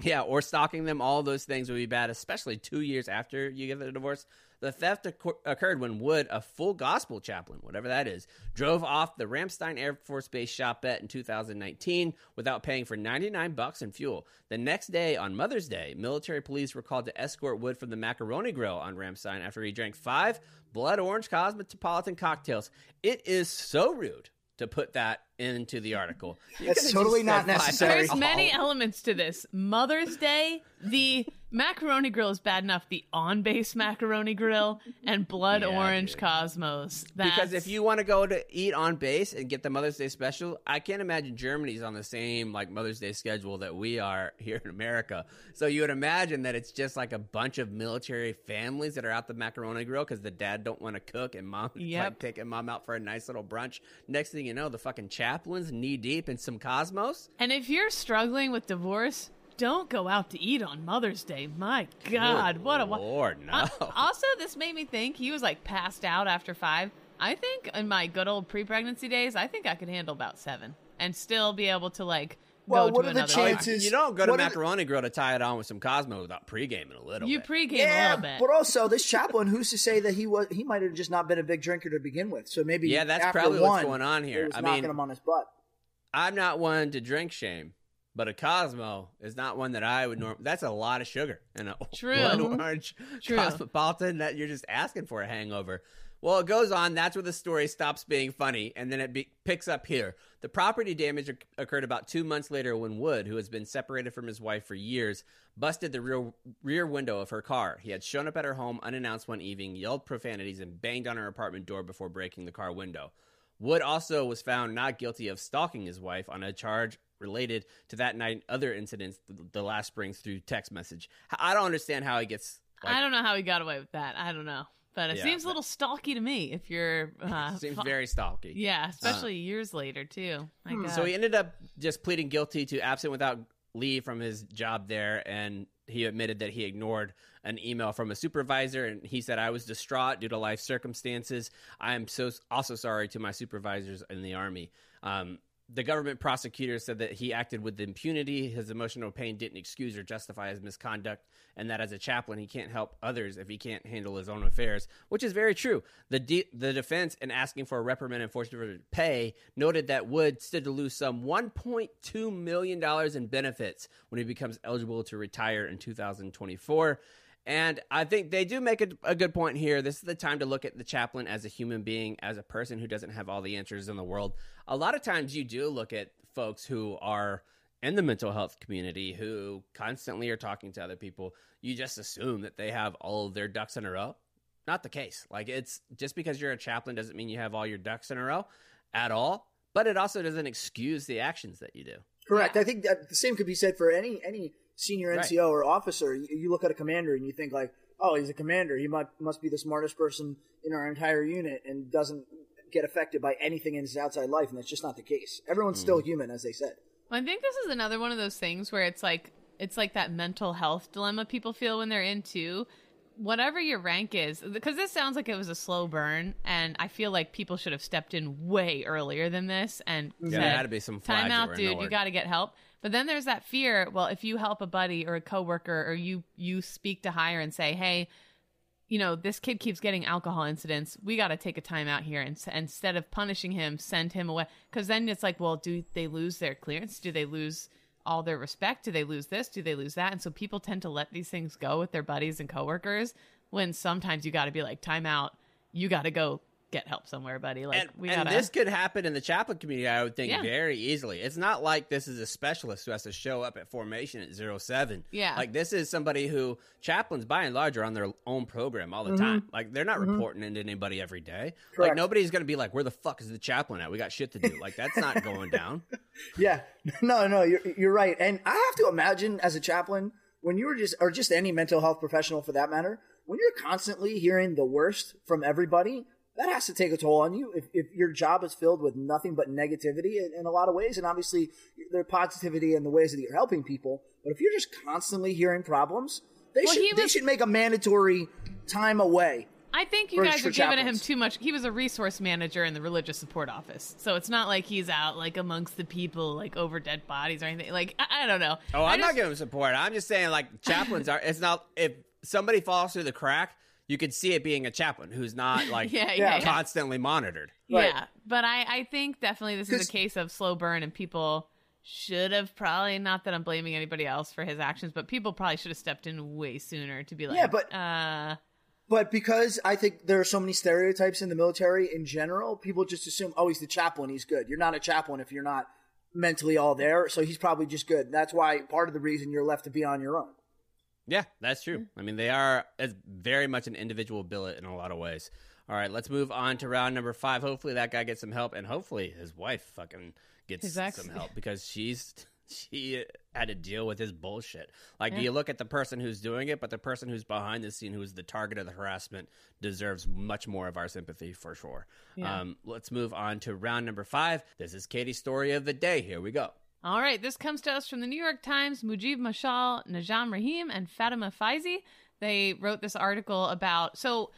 yeah, or stalking them. All those things would be bad, especially two years after you get the divorce. The theft occ- occurred when Wood, a full gospel chaplain, whatever that is, drove off the Ramstein Air Force Base shopette in 2019 without paying for 99 bucks in fuel. The next day, on Mother's Day, military police were called to escort Wood from the Macaroni Grill on Ramstein after he drank five blood orange cosmopolitan cocktails. It is so rude to put that into the article. You That's totally not necessary. There's many elements to this. Mother's Day, the macaroni grill is bad enough. The on base macaroni grill and blood Yeah, orange dude. cosmos. Because if you want to go to eat on base and get the Mother's Day special, I can't imagine Germany's on the same like Mother's Day schedule that we are here in America. So you would imagine that it's just like a bunch of military families that are out the macaroni grill because the dad don't want to cook and mom Yep. like taking mom out for a nice little brunch. Next thing you know, the fucking chaplain's knee deep in some cosmos. and if you're struggling with divorce, don't go out to eat on Mother's Day. My God, Good what a wa- Lord, no. Uh, also, this made me think he was like passed out after five. I think in my good old pre-pregnancy days, I think I could handle about seven and still be able to like Well, go what to are the chances- you don't go to what are the- macaroni grill to tie it on with some Cosmo without pre-gaming a little You bit. pregame a Yeah, little bit. but also this chaplain, who's to say that he was he might have just not been a big drinker to begin with? So maybe Yeah, that's after probably one, what's going on here. It was I knocking mean- him on his butt. I'm not one to drink shame, but a Cosmo is not one that I would norm. That's a lot of sugar and a True. blood mm-hmm. orange True. cosmopolitan that you're just asking for a hangover. Well, it goes on. That's where the story stops being funny, and then it be- picks up here. The property damage oc- occurred about two months later when Wood, who has been separated from his wife for years, busted the rear rear window of her car. He had shown up at her home unannounced one evening, yelled profanities, and banged on her apartment door before breaking the car window. Wood also was found not guilty of stalking his wife on a charge related to that night other incidents th- the last spring through text message. I don't understand how he gets. Like, I don't know how he got away with that. I don't know, but it Yeah, seems a little stalky to me. If you're, uh, seems fu- very stalky. yeah, especially years later too. My So he ended up just pleading guilty to absent without leave from his job there, and he admitted that he ignored an email from a supervisor, and he said, "I was distraught due to life circumstances. I am so also sorry to my supervisors in the army." Um, the government prosecutor said that he acted with impunity. His emotional pain didn't excuse or justify his misconduct, and that as a chaplain, he can't help others if he can't handle his own affairs, which is very true. The de- the defense, in asking for a reprimand and forfeiture pay, noted that Wood stood to lose some 1.2 million dollars in benefits when he becomes eligible to retire in 2024. And I think they do make a, a, good point here. This is the time to look at the chaplain as a human being, as a person who doesn't have all the answers in the world. A lot of times you do look at folks who are in the mental health community who constantly are talking to other people. You just assume that they have all of their ducks in a row. Not the case. Like it's just because you're a chaplain doesn't mean you have all your ducks in a row at all. But it also doesn't excuse the actions that you do. Correct. Yeah. I think that the same could be said for any any senior NCO right. or officer, you, you, look at a commander and you think like, oh, he's a commander. He must must be the smartest person in our entire unit and doesn't get affected by anything in his outside life, and that's just not the case. Everyone's mm. still human, as they said. Well, I think this is another one of those things where it's like it's like that mental health dilemma people feel when they're in too. Whatever your rank is, because this sounds like it was a slow burn, and I feel like people should have stepped in way earlier than this and yeah, said, there had to be some time out, dude. You got to get help. But then there's that fear. Well, if you help a buddy or a coworker, or you you speak to hire and say, "Hey, you know, this kid keeps getting alcohol incidents. We got to take a time out here, and instead of punishing him, send him away." Because then it's like, well, do they lose their clearance? Do they lose all their respect? Do they lose this? Do they lose that? And so people tend to let these things go with their buddies and coworkers. When sometimes you got to be like, time out. You got to go get help somewhere, buddy. Like and, we and gotta... this could happen in the chaplain community. I would think yeah. very easily. It's not like this is a specialist who has to show up at formation at zero seven. Yeah, like this is somebody who chaplains by and large are on their own program all the mm-hmm. time. Like they're not mm-hmm. reporting into anybody every day. Correct. Like nobody's going to be like, "Where the fuck is the chaplain at? We got shit to do." Like that's not going down. Yeah, no, no, you're you're right. And I have to imagine as a chaplain when you were just or just any mental health professional for that matter when you're constantly hearing the worst from everybody that has to take a toll on you if, if your job is filled with nothing but negativity in, in, a lot of ways and obviously there's positivity in the ways that you're helping people but if you're just constantly hearing problems they well, should was, they should make a mandatory time away I think you for, guys for are giving him too much. He was a resource manager in the religious support office, so it's not like he's out like amongst the people, like over dead bodies or anything. Like I, I don't know. Oh, I'm just, not giving him support. I'm just saying, like chaplains are. It's not if somebody falls through the crack you could see it being a chaplain who's not like yeah, yeah, constantly yeah. monitored. Right. Yeah, but I, I think definitely this is a case of slow burn, and people should have probably not that I'm blaming anybody else for his actions, but people probably should have stepped in way sooner to be like, yeah, but uh, but because I think there are so many stereotypes in the military in general, people just assume, oh, he's the chaplain, he's good. You're not a chaplain if you're not mentally all there, so he's probably just good. That's why part of the reason you're left to be on your own. Yeah, that's true. I mean, they are as very much an individual billet in a lot of ways. All right, let's move on to round number five. Hopefully, that guy gets some help, and hopefully, his wife fucking gets exactly. some help because she's she had to deal with his bullshit. Like, yeah. you look at the person who's doing it, but the person who's behind the scene, who's the target of the harassment, deserves much more of our sympathy for sure. Yeah. Um, let's move on to round number five. This is Katie's story of the day. Here we go. All right, this comes to us from the New York Times. Mujib Mashal, Najim Rahim, and Fatima Faizi. They wrote this article about. So,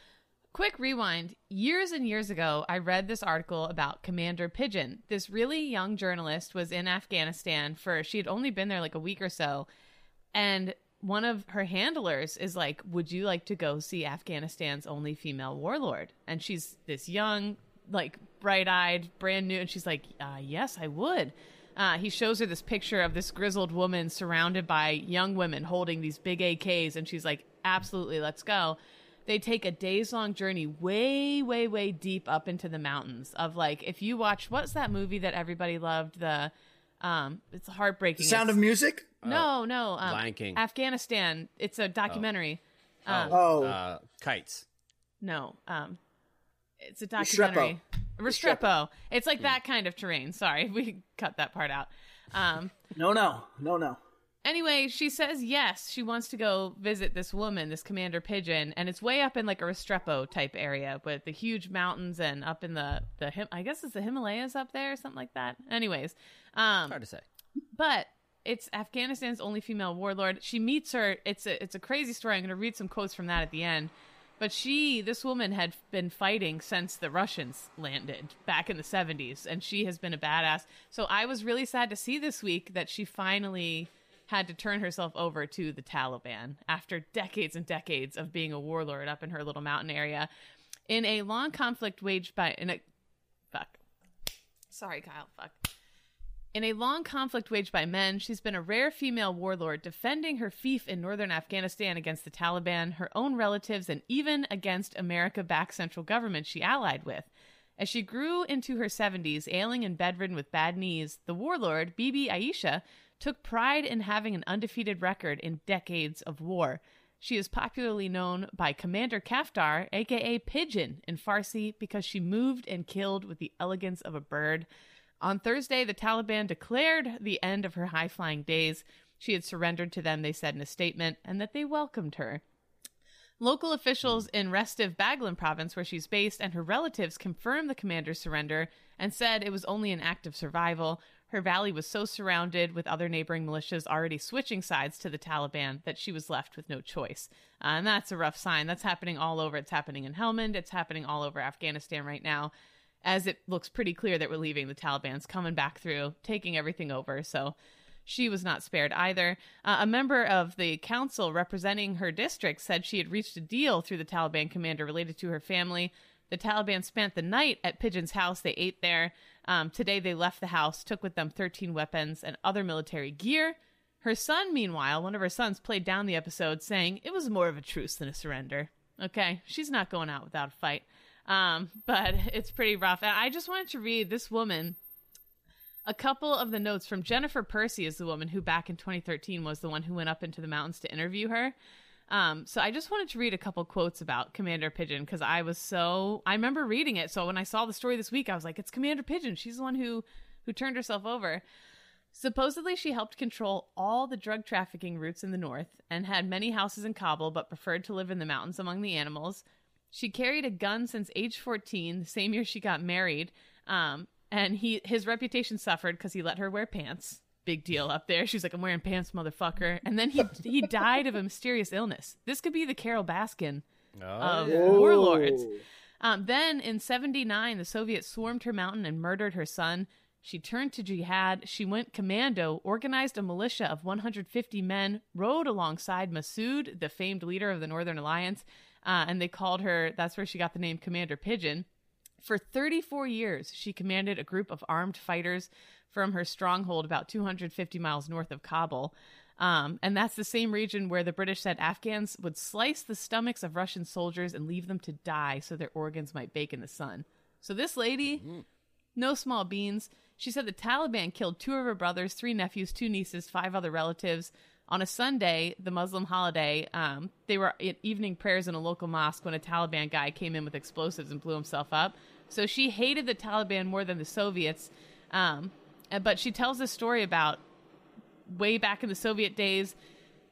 quick rewind. Years and years ago, I read this article about Commander Pigeon. This really young journalist was in Afghanistan for, she had only been there like a week or so. And one of her handlers is like, Would you like to go see Afghanistan's only female warlord? And she's this young, like bright eyed, brand new. And she's like, uh, Yes, I would. Uh, he shows her this picture of this grizzled woman surrounded by young women holding these big AKs, and she's like, "Absolutely, let's go." They take a days long journey way, way, way deep up into the mountains. Of like, if you watch, what's that movie that everybody loved? The um, it's heartbreaking. Sound it's, of Music? No, oh, no. Um, Lion King. Afghanistan. It's a documentary. Oh, um, oh. Uh, kites. No, um, it's a documentary. Restrepo. It's like that kind of terrain. Sorry, we cut that part out. Um, no, no, no, no. Anyway, she says yes, she wants to go visit this woman, this Commander Pigeon, and it's way up in like a Restrepo type area with the huge mountains and up in the the I guess it's the Himalayas up there or something like that. Anyways, um, hard to say. But it's Afghanistan's only female warlord. She meets her. It's a it's a crazy story. I'm going to read some quotes from that at the end. But she, this woman, had been fighting since the Russians landed back in the 70s, and she has been a badass. So I was really sad to see this week that she finally had to turn herself over to the Taliban after decades and decades of being a warlord up in her little mountain area. In a long conflict waged by in a fuck. Sorry, Kyle. Fuck. In a long conflict waged by men, she's been a rare female warlord defending her fief in northern Afghanistan against the Taliban, her own relatives, and even against America backed central government she allied with. As she grew into her 70s, ailing and bedridden with bad knees, the warlord, Bibi Aisha, took pride in having an undefeated record in decades of war. She is popularly known by Commander Kaftar, aka Pigeon, in Farsi because she moved and killed with the elegance of a bird. On Thursday, the Taliban declared the end of her high flying days. She had surrendered to them, they said in a statement, and that they welcomed her. Local officials in Restive Baghlan province, where she's based, and her relatives confirmed the commander's surrender and said it was only an act of survival. Her valley was so surrounded with other neighboring militias already switching sides to the Taliban that she was left with no choice. Uh, and that's a rough sign. That's happening all over. It's happening in Helmand. It's happening all over Afghanistan right now, as it looks pretty clear that we're leaving. The Taliban's coming back through, taking everything over. So she was not spared either. Uh, a member of the council representing her district said she had reached a deal through the Taliban commander related to her family. The Taliban spent the night at Pigeon's house. They ate there. Um, today, they left the house, took with them 13 weapons and other military gear. Her son, meanwhile, one of her sons played down the episode, saying it was more of a truce than a surrender. Okay, she's not going out without a fight. Um, but it's pretty rough. And I just wanted to read this woman a couple of the notes from Jennifer Percy is the woman who back in 2013 was the one who went up into the mountains to interview her. Um, so I just wanted to read a couple quotes about Commander Pigeon because I was so I remember reading it. So when I saw the story this week, I was like, "It's Commander Pigeon. She's the one who who turned herself over." Supposedly, she helped control all the drug trafficking routes in the north and had many houses in Kabul, but preferred to live in the mountains among the animals. She carried a gun since age 14, the same year she got married. Um, and he his reputation suffered because he let her wear pants big deal up there. She's like, I'm wearing pants, motherfucker. And then he he died of a mysterious illness. This could be the Carole Baskin oh, of warlords. Um, then in 79, the Soviets swarmed her mountain and murdered her son. She turned to jihad. She went commando, organized a militia of 150 men, rode alongside Massoud, the famed leader of the Northern Alliance, uh, and they called her, that's where she got the name Commander Pigeon. For 34 years, she commanded a group of armed fighters from her stronghold about 250 miles north of Kabul. Um, and that's the same region where the British said Afghans would slice the stomachs of Russian soldiers and leave them to die so their organs might bake in the sun. So this lady, mm-hmm. no small beans. She said the Taliban killed two of her brothers, three nephews, two nieces, five other relatives. On a Sunday, the Muslim holiday, um, they were at evening prayers in a local mosque when a Taliban guy came in with explosives and blew himself up. So she hated the Taliban more than the Soviets. Um, but she tells this story about way back in the Soviet days.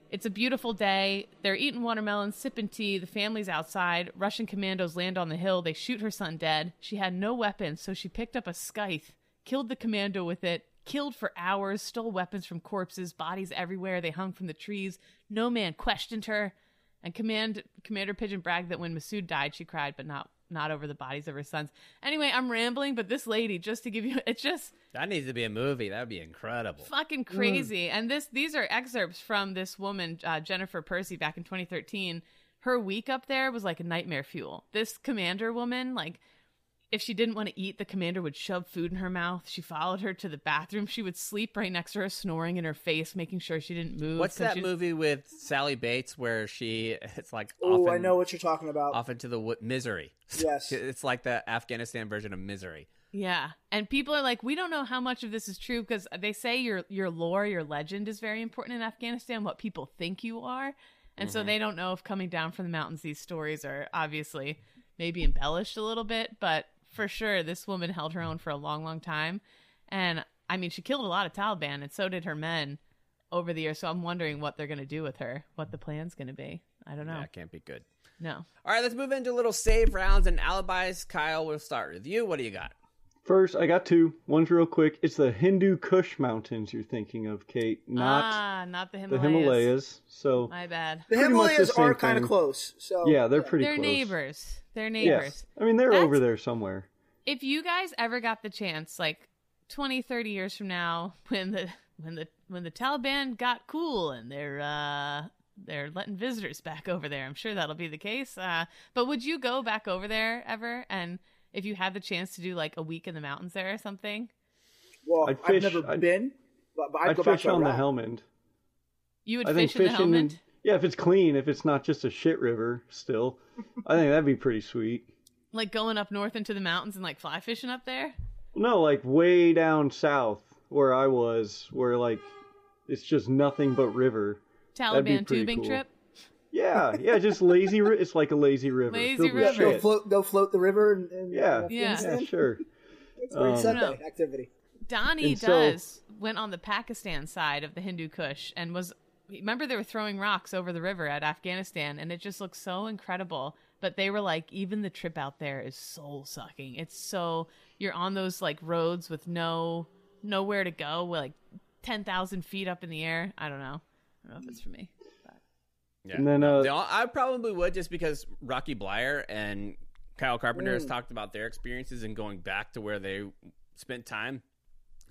It's a beautiful day. They're eating watermelon, sipping tea. The family's outside. Russian commandos land on the hill. They shoot her son dead. She had no weapons, so she picked up a scythe, killed the commando with it, killed for hours, stole weapons from corpses, bodies everywhere. They hung from the trees. No man questioned her. And command Commander Pigeon bragged that when Massoud died, she cried, but not not over the bodies of her sons. Anyway, I'm rambling, but this lady, just to give you, it's just that needs to be a movie. That would be incredible, fucking crazy. Mm. And this, these are excerpts from this woman, uh, Jennifer Percy, back in 2013. Her week up there was like a nightmare fuel. This commander woman, like if she didn't want to eat, the commander would shove food in her mouth. She followed her to the bathroom. She would sleep right next to her, snoring in her face, making sure she didn't move. What's that movie with Sally Bates where she it's like Oh, I know what you're talking about. Off into the w- misery. Yes. it's like the Afghanistan version of misery. Yeah. And people are like, we don't know how much of this is true because they say your your lore, your legend is very important in Afghanistan, what people think you are. And mm-hmm. so they don't know if coming down from the mountains these stories are obviously maybe embellished a little bit, but for sure this woman held her own for a long, long time. And I mean, she killed a lot of Taliban, and so did her men over the years. So I'm wondering what they're going to do with her, what the plan's going to be. I don't know. That can't be good. No. All right, let's move into little save rounds and alibis. Kyle, we'll start with you. What do you got? First, I got two. One's real quick. It's the Hindu Kush Mountains you're thinking of, Kate, not ah, not the the Himalayas. Himalayas. So My bad. The Himalayas the are kind of close. So yeah, they're pretty They're close. neighbors. They're Yes, neighbors. I mean they're That's- over there somewhere. If you guys ever got the chance, like 20, 30 years from now, when the when the when the Taliban got cool and they're uh they're letting visitors back over there, I'm sure that'll be the case. Uh, but would you go back over there ever? And if you had the chance to do like a week in the mountains there or something, Well, I'd I've never I'd- been, but, but I'd, I'd go fish to on the Iraq. Helmand. you would I fish in the fishing, Helmand. yeah, if it's clean, if it's not just a shit river, still, I think that'd be pretty sweet. Like going up north into the mountains and like fly fishing up there. No, like way down south where I was, where like it's just nothing but river. That'd be Taliban tubing cool. trip. Yeah, yeah, just lazy. Ri- it's like a lazy river. Lazy filled with river. Go shit. float, go float the river. And, and Yeah, Yeah. Yeah, sure. It's a great Um, Sunday No. activity. Donnie And so- does went on the Pakistan side of the Hindu Kush and was remember they were throwing rocks over the river at Afghanistan and it just looks so incredible. But they were like, even the trip out there is soul sucking. It's so you're on those like roads with no nowhere to go, with like ten thousand feet up in the air. I don't know. I don't know if it's for me. Yeah. And then, uh, The- I probably would just because Rocky Bleier and Kyle Carpenter has talked about their experiences and going back to where they spent time.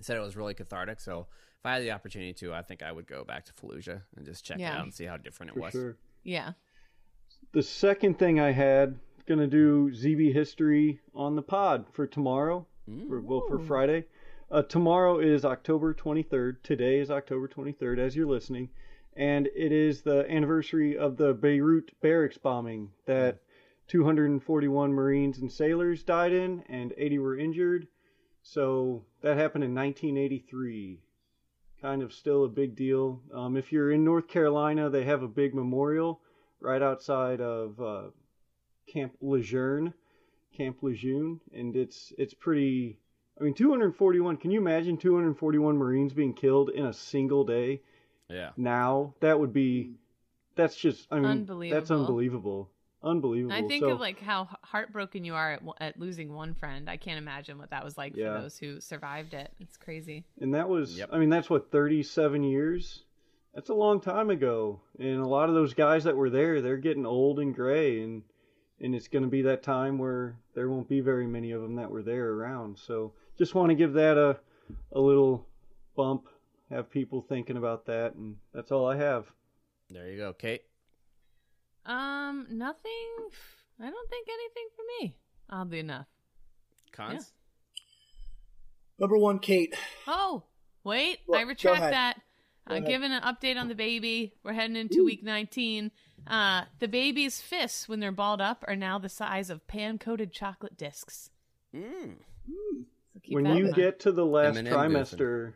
Said it was really cathartic. So if I had the opportunity to, I think I would go back to Fallujah and just check it out and see how different it For was. sure. Yeah. The second thing I had gonna do ZB history on the pod for tomorrow. For, well, for Friday. Uh, tomorrow is October 23rd. Today is October 23rd, as you're listening, and it is the anniversary of the Beirut barracks bombing that 241 Marines and sailors died in, and 80 were injured. So that happened in 1983. Kind of still a big deal. Um, if you're in North Carolina, they have a big memorial right outside of uh, Camp Lejeune, Camp Lejeune, and it's it's pretty. I mean, 241. Can you imagine 241 Marines being killed in a single day? Yeah. Now that would be. That's just. I mean, that's Unbelievable. unbelievable. Unbelievable. I think so, of like how heartbroken you are at, at losing one friend. I can't imagine what that was like Yeah. for those who survived it. It's crazy. And that was, Yep. I mean, that's what, 37 years? That's a long time ago. And a lot of those guys that were there, they're getting old and gray. And, and it's going to be that time where there won't be very many of them that were there around. So just want to give that a, a little bump, have people thinking about that. And that's all I have. There you go, Kate. Um, nothing. I don't think anything for me. Oddly enough. Cons. Number one, Kate. Oh, wait! Well, I retract that. Go Uh, ahead. giving an update on the baby. We're heading into week 19. Uh, the baby's fists, when they're balled up, are now the size of pan-coated chocolate discs. Mm. So when you mind. get to the last M&M trimester,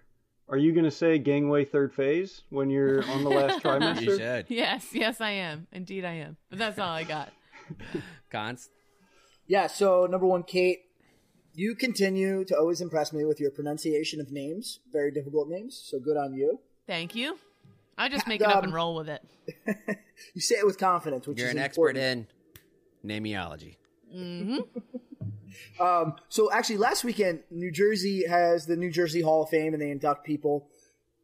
are you going to say gangway third phase when you're on the last trimester? You should. yes, yes, I am. Indeed, I am. But that's all I got. Cons. Yeah, so number one, Kate, you continue to always impress me with your pronunciation of names, very difficult names, so good on you. Thank you. I just make it up Um, and roll with it. You say it with confidence, which You're is an expert in nameology. Um, so actually, last weekend, New Jersey has the New Jersey Hall of Fame, and they induct people.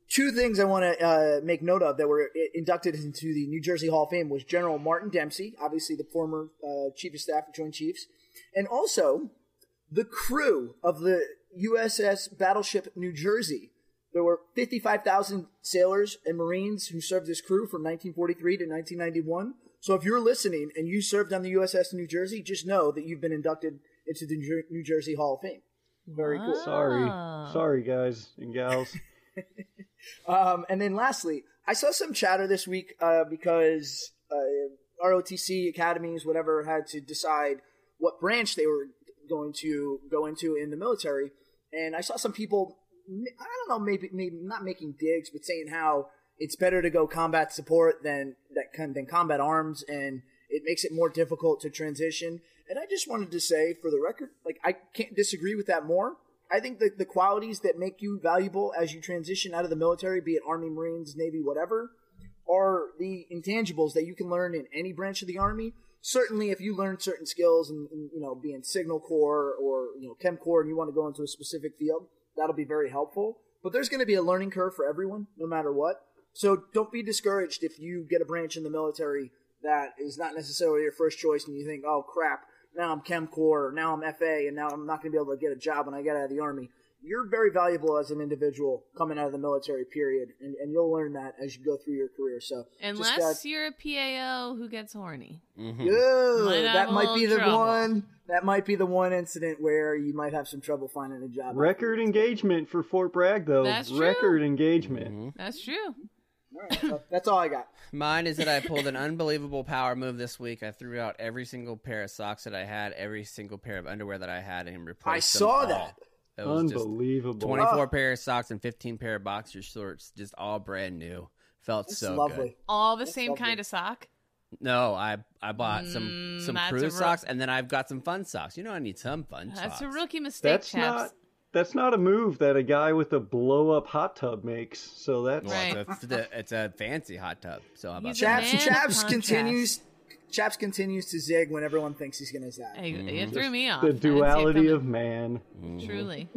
Two things I want to uh, make note of that were inducted into the New Jersey Hall of Fame was General Martin Dempsey, obviously the former uh, Chief of Staff of Joint Chiefs, and also the crew of the USS Battleship New Jersey. There were 55,000 sailors and Marines who served this crew from 1943 to 1991. So if you're listening and you served on the USS New Jersey, just know that you've been inducted into the New Jersey Hall of Fame. Very cool. Sorry. Oh. Sorry, guys and gals. Um, and then lastly, I saw some chatter this week uh, because uh, ROTC academies, whatever, had to decide what branch they were going to go into in the military. And I saw some people, I don't know, maybe, maybe not making digs, but saying how it's better to go combat support than that than combat arms, and it makes it more difficult to transition. And I just wanted to say, for the record, like I can't disagree with that more. I think that the qualities that make you valuable as you transition out of the military, be it Army, Marines, Navy, whatever, are the intangibles that you can learn in any branch of the Army. certainly if you learn certain skills and, and, you know being signal corps or you know chem corps and you want to go into a specific field that'll be very helpful but there's going to be a learning curve for everyone no matter what so don't be discouraged if you get a branch in the military that is not necessarily your first choice and you think oh crap now i'm chem corps or now i'm fa and now i'm not going to be able to get a job when i get out of the army you're very valuable as an individual coming out of the military period and, and you'll learn that as you go through your career so unless just, uh, you're a pao who gets horny mm-hmm. yeah, that might be the trouble. one that might be the one incident where you might have some trouble finding a job record engagement for fort bragg though that's true. record engagement mm-hmm. that's true all right, that's all I got. Mine is that I pulled an unbelievable power move this week. I threw out every single pair of socks that I had, every single pair of underwear that I had, and replaced. I saw all. that. It was Unbelievable. 24 oh. pair of socks and 15 pair of boxer shorts, just all brand new. Felt That's so lovely. good. All the That's same lovely. kind of sock? No, I I bought some mm, some crew socks and then I've got some fun socks. You know I need some fun socks. That's socks. a rookie mistake, That's chaps. not that's not a move that a guy with a blow up hot tub makes. So that's well, it's, a, it's, a, fancy hot tub. So how about Chaps? Chaps continues Chaps continues to zig when everyone thinks he's going to zag. Hey, mm-hmm. It threw me off. The duality of man. Mm-hmm. Truly.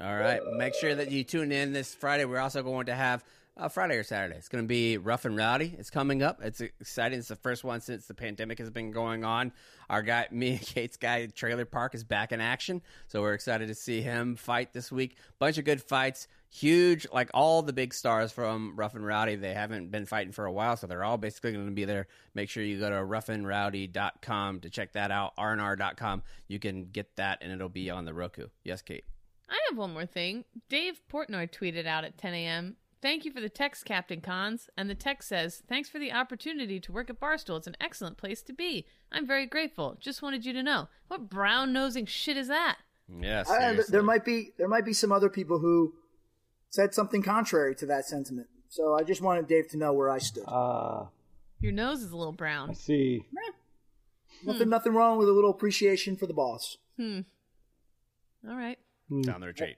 All right. Make sure that you tune in this Friday. We're also going to have uh, Friday or Saturday. It's going to be Rough and Rowdy. It's coming up. It's exciting. It's the first one since the pandemic has been going on. Our guy, me and Kate's guy, Trailer Park, is back in action. So we're excited to see him fight this week. Bunch of good fights. Huge, like all the big stars from Rough and Rowdy. They haven't been fighting for a while, so they're all basically going to be there. Make sure you go to roughandrowdy.com to check that out. rnr.com. You can get that, and it'll be on the Roku. Yes, Kate. I have one more thing. Dave Portnoy tweeted out at 10 a.m. Thank you for the text, Captain Cons. And the text says, Thanks for the opportunity to work at Barstool. It's an excellent place to be. I'm very grateful. Just wanted you to know. What brown nosing shit is that? Yes. Yeah, there might be there might be some other people who said something contrary to that sentiment. So I just wanted Dave to know where I stood. Uh, Your nose is a little brown. I see. Nothing, hmm. nothing wrong with a little appreciation for the boss. Hmm. All right. Hmm. Down the retreat.